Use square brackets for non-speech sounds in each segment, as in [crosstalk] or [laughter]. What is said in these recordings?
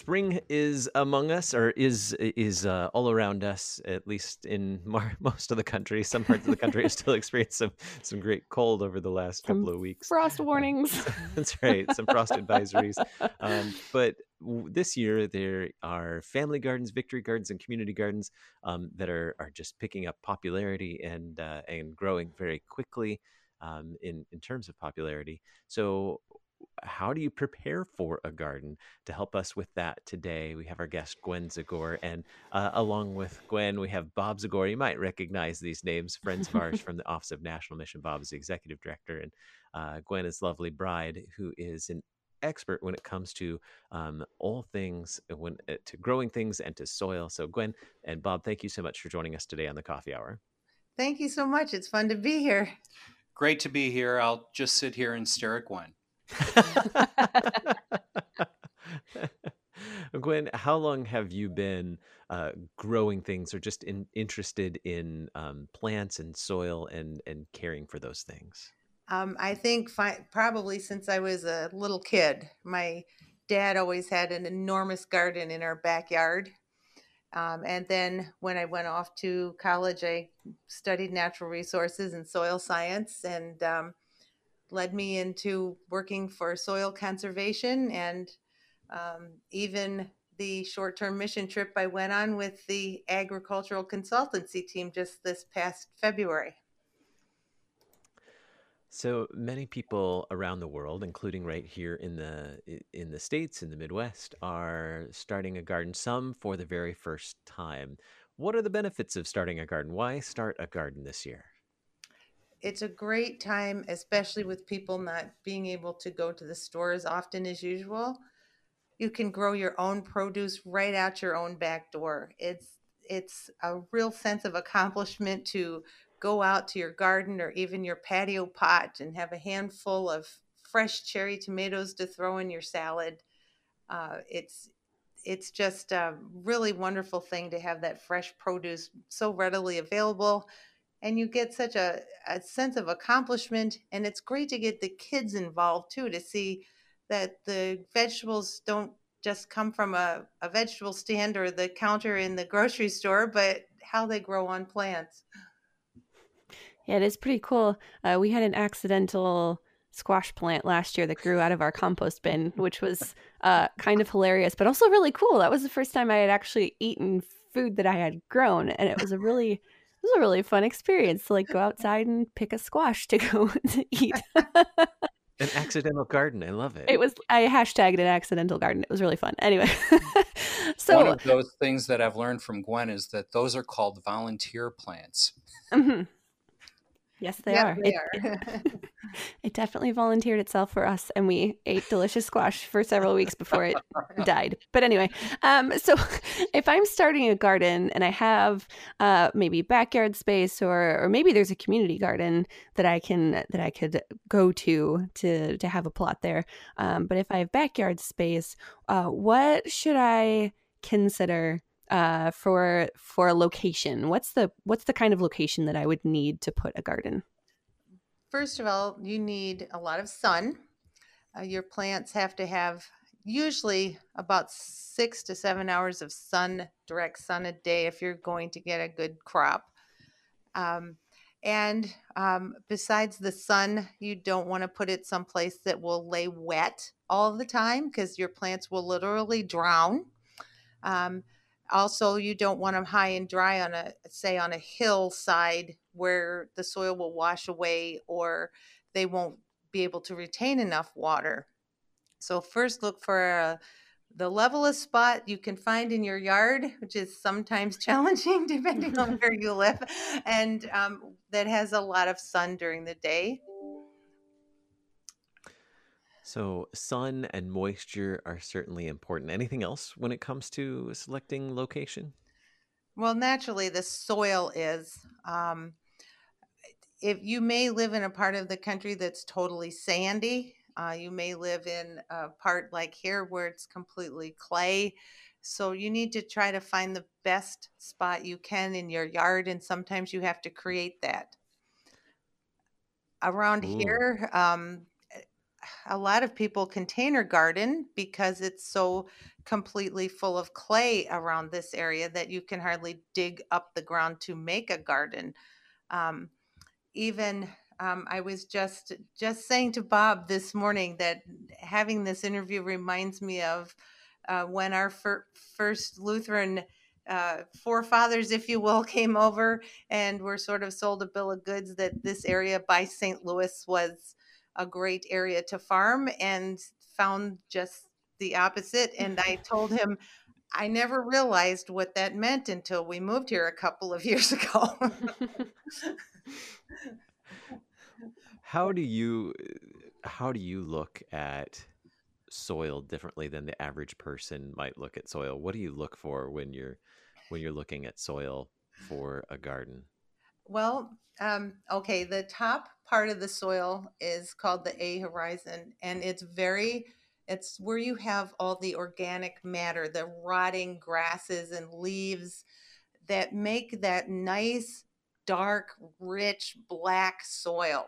Spring is among us, or is is uh, all around us. At least in [laughs] mar- most of the country, some parts of the country are still experiencing some some great cold over the last Some couple of weeks. Frost warnings. [laughs] That's right, some frost advisories. Um, but w- this year there are family gardens, victory gardens, and community gardens um, that are are just picking up popularity and uh, and growing very quickly um, in in terms of popularity. So. How do you prepare for a garden? To help us with that today, we have our guest Gwen Zagore, and uh, along with Gwen, we have Bob Zagore. You might recognize these names, friends of ours [laughs] from the Office of National Mission. Bob is the executive director, and uh, Gwen is lovely bride, who is an expert when it comes to um, all things when uh, to growing things and to soil. So, Gwen and Bob, thank you so much for joining us today on the Coffee Hour. Thank you so much. It's fun to be here. Great to be here. I'll just sit here and stare at Gwen. [laughs] Gwen, how long have you been uh, growing things or just in, interested in um, plants and soil and, and caring for those things? Um, I think fi- probably since I was a little kid, my dad always had an enormous garden in our backyard. Um, and then when I went off to college, I studied natural resources and soil science and um, led me into working for soil conservation and um, even the short term mission trip I went on with the agricultural consultancy team just this past February. So many people around the world, including right here in the in the states in the Midwest, are starting a garden. Some for the very first time. What are the benefits of starting a garden? Why start a garden this year? It's a great time, especially with people not being able to go to the store as often as usual. You can grow your own produce right out your own back door. It's it's a real sense of accomplishment to go out to your garden or even your patio pot and have a handful of fresh cherry tomatoes to throw in your salad. Uh, it's it's just a really wonderful thing to have that fresh produce so readily available and you get such a, a sense of accomplishment and it's great to get the kids involved too to see that the vegetables don't just come from a, a vegetable stand or the counter in the grocery store but how they grow on plants Yeah, it is pretty cool. Uh, we had an accidental squash plant last year that grew out of our compost bin, which was uh, kind of hilarious, but also really cool. That was the first time I had actually eaten food that I had grown, and it was a really, was a really fun experience to like go outside and pick a squash to [laughs] go to eat. [laughs] An accidental garden. I love it. it was I hashtagged an accidental garden. It was really fun. Anyway, [laughs] so One of those things that I've learned from Gwen is that those are called volunteer plants. mhm. Yes, they are. they It- are. [laughs] [laughs] It definitely volunteered itself for us, and we ate delicious squash for several weeks before it died. But anyway, um, so [laughs] if I'm starting a garden and I have uh, maybe backyard space, or or maybe there's a community garden that I can that I could go to to to have a plot there. Um, but if I have backyard space, uh, what should I consider? Uh, for for a location, what's the what's the kind of location that I would need to put a garden? First of all, you need a lot of sun. Uh, your plants have to have usually about six to seven hours of sun, direct sun a day, if you're going to get a good crop. Um, and um, besides the sun, you don't want to put it someplace that will lay wet all the time because your plants will literally drown. Um, also, you don't want them high and dry on a, say, on a hillside where the soil will wash away or they won't be able to retain enough water. So, first look for a, the levelest spot you can find in your yard, which is sometimes [laughs] challenging depending on [laughs] where you live, and um, that has a lot of sun during the day. So, sun and moisture are certainly important. Anything else when it comes to selecting location? Well, naturally, the soil is. Um, if you may live in a part of the country that's totally sandy, uh, you may live in a part like here where it's completely clay. So you need to try to find the best spot you can in your yard, and sometimes you have to create that. Around Ooh. here, um, a lot of people container garden because it's so completely full of clay around this area that you can hardly dig up the ground to make a garden. Um, even um, I was just just saying to Bob this morning that having this interview reminds me of uh, when our fir- first Lutheran uh, forefathers, if you will, [laughs] came over and were sort of sold a bill of goods that this area by St. Louis was a great area to farm and found just the opposite. And I [laughs] told him, I never realized what that meant until we moved here a couple of [laughs] years ago. how do you how do you look at soil differently than the average person might look at soil? What do you look for when you're when you're looking at soil for a garden? Well, um, okay, the top part of the soil is called the A horizon, and it's very it's where you have all the organic matter, the rotting grasses and leaves that make that nice, dark, rich, black soil.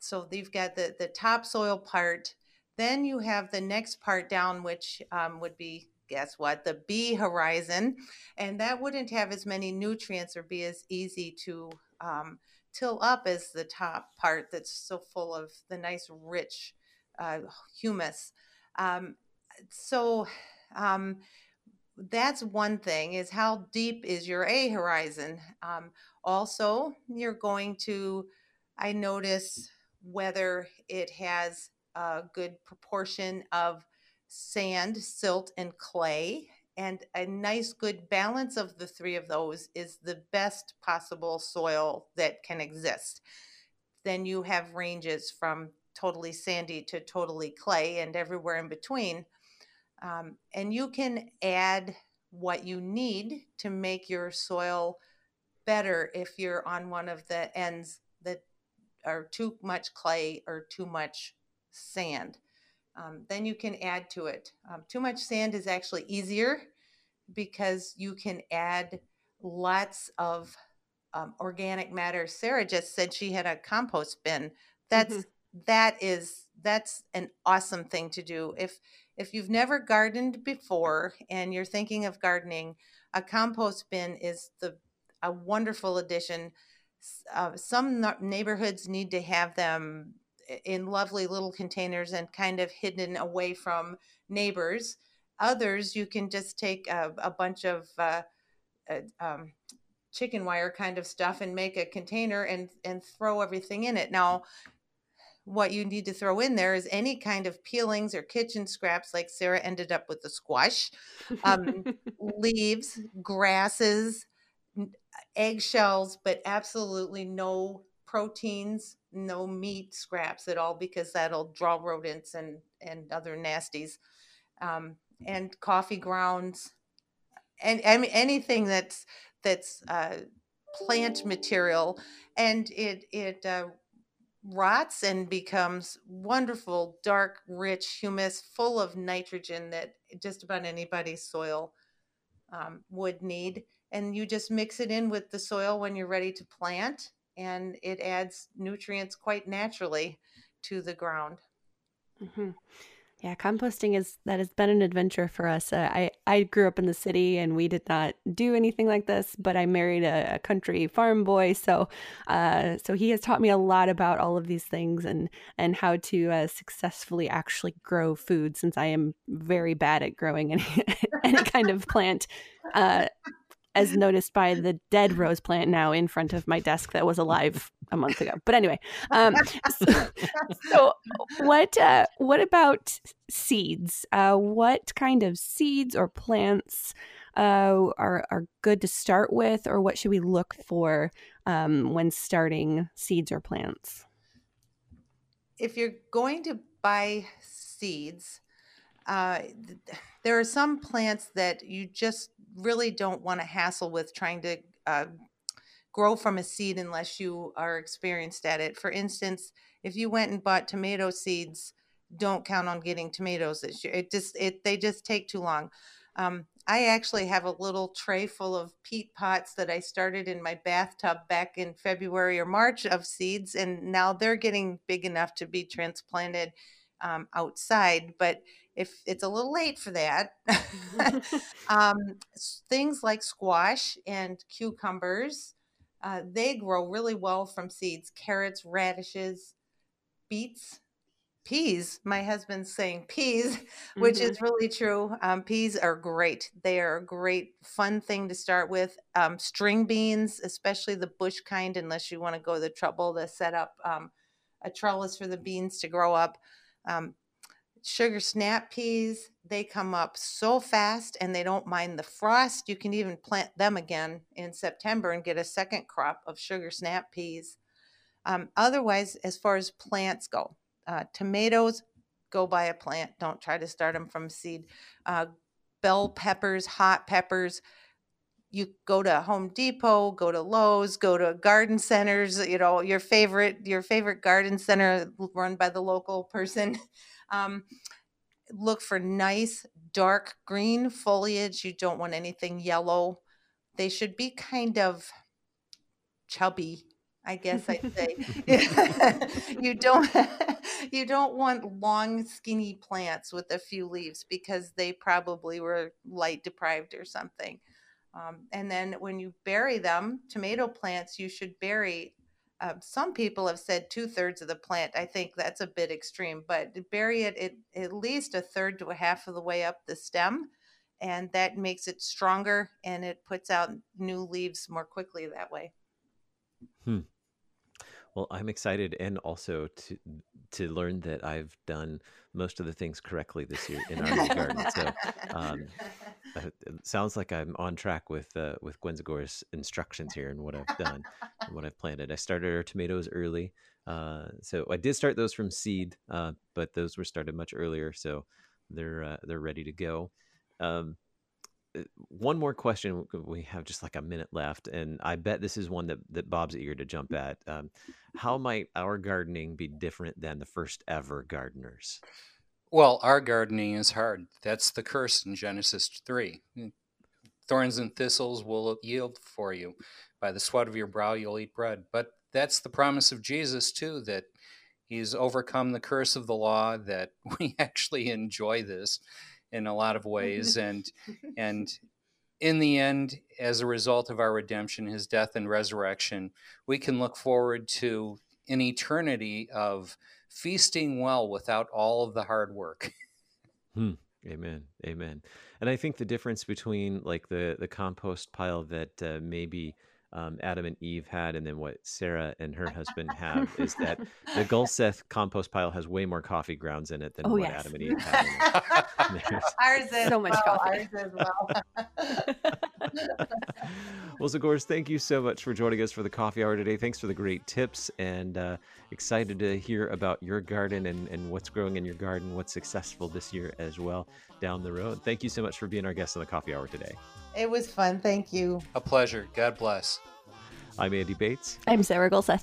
So you've got the, the topsoil part. Then you have the next part down, which um, would be, guess what, the B horizon. And that wouldn't have as many nutrients or be as easy to um, till up as the top part that's so full of the nice, rich uh, humus. Um, so um, that's one thing is how deep is your A horizon. Um, also, you're going to, I notice whether it has a good proportion of sand, silt, and clay. And a nice, good balance of the three of those is the best possible soil that can exist. Then you have ranges from totally sandy to totally clay and everywhere in between. Um, and you can add what you need to make your soil better if you're on one of the ends that are too much clay or too much sand. Um, then you can add to it. Um, too much sand is actually easier because you can add lots of um, organic matter. Sarah just said she had a compost bin. That's mm-hmm that is that's an awesome thing to do if if you've never gardened before and you're thinking of gardening a compost bin is the a wonderful addition uh, some neighborhoods need to have them in lovely little containers and kind of hidden away from neighbors. Others you can just take a, a bunch of uh, uh, um, chicken wire kind of stuff and make a container and and throw everything in it. Now what you need to throw in there is any kind of peelings or kitchen scraps, like Sarah ended up with the squash, um, [laughs] leaves, grasses, eggshells, but absolutely no proteins, no meat scraps at all, because that'll draw rodents and, and other nasties. Um, and coffee grounds, and, and anything that's that's uh, plant material, and it it uh, rots and becomes wonderful, dark, rich humus full of nitrogen that just about anybody's soil um, would need. And you just mix it in with the soil when you're ready to plant, and it adds nutrients quite naturally to the ground. Mm-hmm. Yeah, composting is that has been an adventure for us. Uh, I I grew up in the city and we did not do anything like this, but I married a, a country farm boy, so uh, so he has taught me a lot about all of these things and and how to uh, successfully actually grow food. Since I am very bad at growing any [laughs] any kind of plant, uh, as noticed by the dead rose plant now in front of my desk that was alive a month ago. But anyway, um, so, [laughs] so, what uh, what about seeds? Uh, what kind of seeds or plants uh, are are good to start with, or what should we look for um, when starting seeds or plants? If you're going to buy seeds, uh, there are some plants that you just really don't want to hassle with trying to uh, grow from a seed unless you are experienced at it. For instance, if you went and bought tomato seeds, don't count on getting tomatoes this year. It just it they just take too long. Um, I actually have a little tray full of peat pots that I started in my bathtub back in February or March of seeds, and now they're getting big enough to be transplanted um, outside. But if it's a little late for that, [laughs] um, things like squash and cucumbers, uh, they grow really well from seeds. Carrots, radishes, beets, peas. My husband's saying peas, [laughs] which mm-hmm. is really true. Um, peas are great. They are a great, fun thing to start with. Um, string beans, especially the bush kind, unless you want to go the trouble to set up um, a trellis for the beans to grow up. Um, sugar snap peas, they come up so fast and they don't mind the frost. You can even plant them again in September and get a second crop of sugar snap peas. Um, otherwise, as far as plants go, uh, tomatoes, go buy a plant. Don't try to start them from seed. Uh, bell peppers, hot peppers. You go to Home Depot, go to Lowe's, go to garden centers. You know your favorite your favorite garden center run by the local person. [laughs] Um, look for nice dark green foliage. You don't want anything yellow. They should be kind of chubby I guess I'd say [laughs] you don't [laughs] you don't want long skinny plants with a few leaves because they probably were light deprived or something. Um, and then when you bury them, tomato plants, you should bury. Uh, some people have said two thirds of the plant. I think that's a bit extreme, but bury it at, at least a third to a half of the way up the stem, and that makes it stronger and it puts out new leaves more quickly that way. Hmm. Well, I'm excited and also to to learn that I've done most of the things correctly this year in [laughs] our garden. So um, [laughs] it sounds like I'm on track with uh, with Gwen Zagore's instructions here and what I've done and what I've planted. I started our tomatoes early, uh, so I did start those from seed, uh, but those were started much earlier, so they're uh, they're ready to go. Um, uh, one more question. We have just like a minute left, and I bet this is one that, that Bob's eager to jump at. Um, how might our gardening be different than the first ever gardeners? Well, our gardening is hard. That's the curse in Genesis 3. Mm, thorns and thistles will yield for you. By the sweat of your brow, you'll eat bread. But that's the promise of Jesus, too, that he's overcome the curse of the law, that [laughs] we actually enjoy this in a lot of ways and and in the end as a result of our redemption his death and resurrection we can look forward to an eternity of feasting well without all of the hard work [laughs] hmm. amen amen and i think the difference between like the the compost pile that uh, maybe um, Adam and Eve had, and then what Sarah and her husband have, is that the Gulseth compost pile has way more coffee grounds in it than oh, what yes. Adam and Eve had. [laughs] [laughs] ours is so much well, coffee. Ours well. Well, Zagores, thank you so much for joining us for the coffee hour today. Thanks for the great tips, and uh, excited to hear about your garden and, and what's growing in your garden, what's successful this year as well down the road. Thank you so much for being our guest on the coffee hour today. It was fun. Thank you. A pleasure. God bless. I'm Andy Bates. I'm Sarah Gulseth.